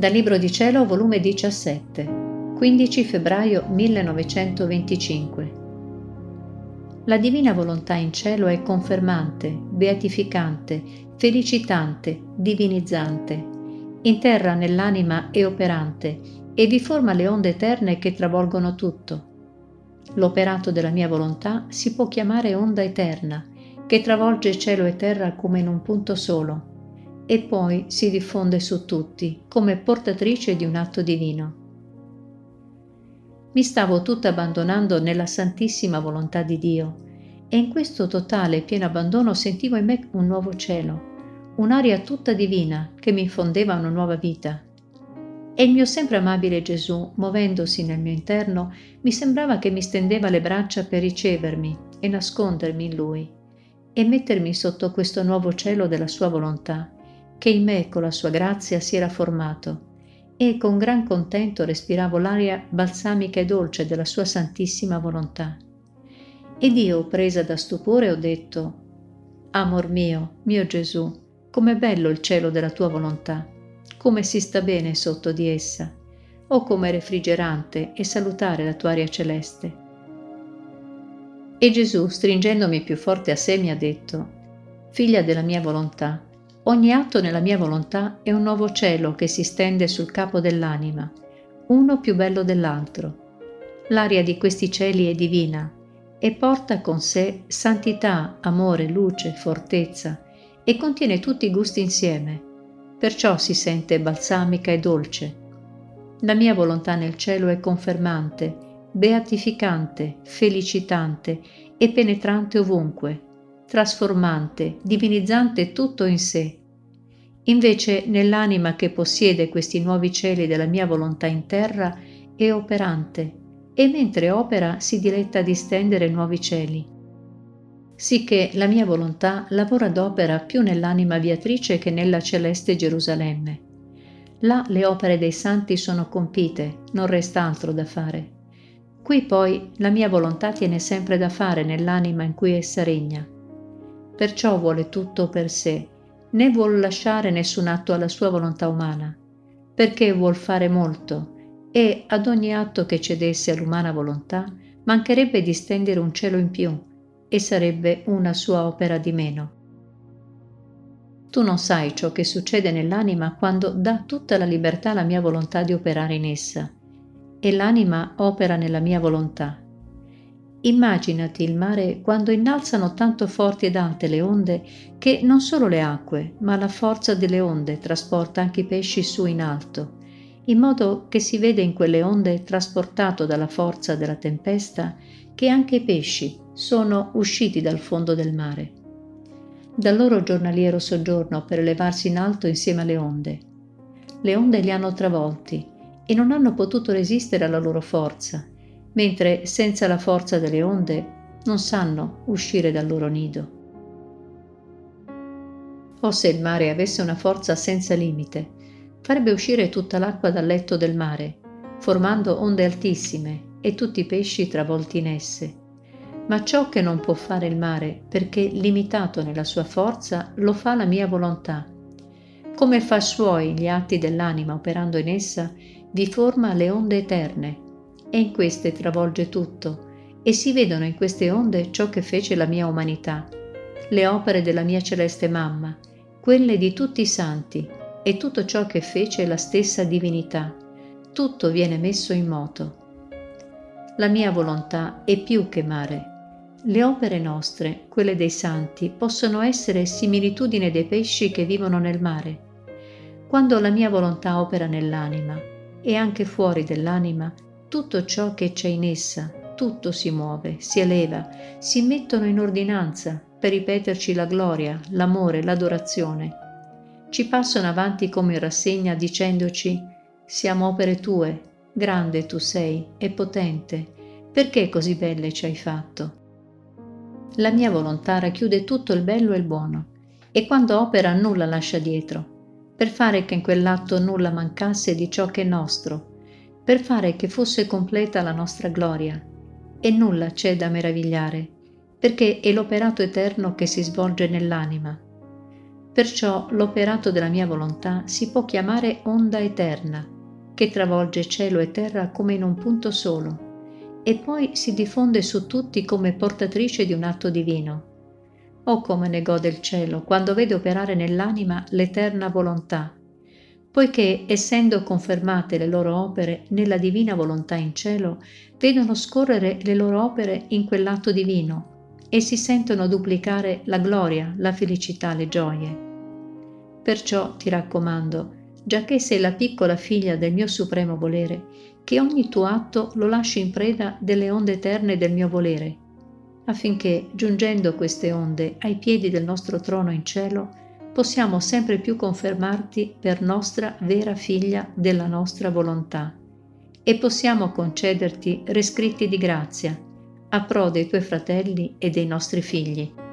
Dal Libro di Cielo, volume 17, 15 febbraio 1925. La divina volontà in cielo è confermante, beatificante, felicitante, divinizzante. In terra nell'anima è operante e vi forma le onde eterne che travolgono tutto. L'operato della mia volontà si può chiamare onda eterna, che travolge cielo e terra come in un punto solo e poi si diffonde su tutti come portatrice di un atto divino. Mi stavo tutta abbandonando nella santissima volontà di Dio e in questo totale e pieno abbandono sentivo in me un nuovo cielo, un'aria tutta divina che mi infondeva una nuova vita. E il mio sempre amabile Gesù, muovendosi nel mio interno, mi sembrava che mi stendeva le braccia per ricevermi e nascondermi in Lui e mettermi sotto questo nuovo cielo della sua volontà che in me con la sua grazia si era formato e con gran contento respiravo l'aria balsamica e dolce della sua santissima volontà. Ed io, presa da stupore, ho detto, Amor mio, mio Gesù, com'è bello il cielo della tua volontà, come si sta bene sotto di essa, o come refrigerante e salutare la tua aria celeste. E Gesù, stringendomi più forte a sé, mi ha detto, Figlia della mia volontà, Ogni atto nella mia volontà è un nuovo cielo che si stende sul capo dell'anima, uno più bello dell'altro. L'aria di questi cieli è divina e porta con sé santità, amore, luce, fortezza e contiene tutti i gusti insieme. Perciò si sente balsamica e dolce. La mia volontà nel cielo è confermante, beatificante, felicitante e penetrante ovunque trasformante, divinizzante tutto in sé. Invece nell'anima che possiede questi nuovi cieli della mia volontà in terra è operante e mentre opera si diletta a distendere nuovi cieli. Sicché la mia volontà lavora d'opera più nell'anima viatrice che nella celeste Gerusalemme. Là le opere dei santi sono compite, non resta altro da fare. Qui poi la mia volontà tiene sempre da fare nell'anima in cui essa regna perciò vuole tutto per sé, né vuol lasciare nessun atto alla sua volontà umana, perché vuol fare molto e ad ogni atto che cedesse all'umana volontà mancherebbe di stendere un cielo in più e sarebbe una sua opera di meno. Tu non sai ciò che succede nell'anima quando dà tutta la libertà alla mia volontà di operare in essa, e l'anima opera nella mia volontà Immaginati il mare quando innalzano tanto forti ed alte le onde che non solo le acque, ma la forza delle onde trasporta anche i pesci su in alto, in modo che si vede in quelle onde trasportato dalla forza della tempesta che anche i pesci sono usciti dal fondo del mare. Dal loro giornaliero soggiorno per elevarsi in alto insieme alle onde. Le onde li hanno travolti e non hanno potuto resistere alla loro forza mentre senza la forza delle onde non sanno uscire dal loro nido. O se il mare avesse una forza senza limite, farebbe uscire tutta l'acqua dal letto del mare, formando onde altissime e tutti i pesci travolti in esse. Ma ciò che non può fare il mare, perché limitato nella sua forza, lo fa la mia volontà. Come fa suoi gli atti dell'anima operando in essa, vi forma le onde eterne, e in queste travolge tutto, e si vedono in queste onde ciò che fece la mia umanità, le opere della mia celeste mamma, quelle di tutti i santi, e tutto ciò che fece la stessa divinità. Tutto viene messo in moto. La mia volontà è più che mare. Le opere nostre, quelle dei santi, possono essere similitudine dei pesci che vivono nel mare. Quando la mia volontà opera nell'anima e anche fuori dell'anima, tutto ciò che c'è in essa, tutto si muove, si eleva, si mettono in ordinanza per ripeterci la gloria, l'amore, l'adorazione. Ci passano avanti come in rassegna dicendoci siamo opere tue, grande tu sei e potente, perché così belle ci hai fatto? La mia volontà racchiude tutto il bello e il buono, e quando opera nulla lascia dietro, per fare che in quell'atto nulla mancasse di ciò che è nostro, per fare che fosse completa la nostra gloria. E nulla c'è da meravigliare, perché è l'operato eterno che si svolge nell'anima. Perciò l'operato della mia volontà si può chiamare onda eterna, che travolge cielo e terra come in un punto solo, e poi si diffonde su tutti come portatrice di un atto divino. Oh come ne gode il cielo quando vede operare nell'anima l'eterna volontà, poiché essendo confermate le loro opere nella divina volontà in cielo, vedono scorrere le loro opere in quell'atto divino e si sentono duplicare la gloria, la felicità, le gioie. Perciò ti raccomando, giacché sei la piccola figlia del mio supremo volere, che ogni tuo atto lo lasci in preda delle onde eterne del mio volere, affinché, giungendo queste onde ai piedi del nostro trono in cielo, possiamo sempre più confermarti per nostra vera figlia della nostra volontà e possiamo concederti rescritti di grazia a pro dei tuoi fratelli e dei nostri figli.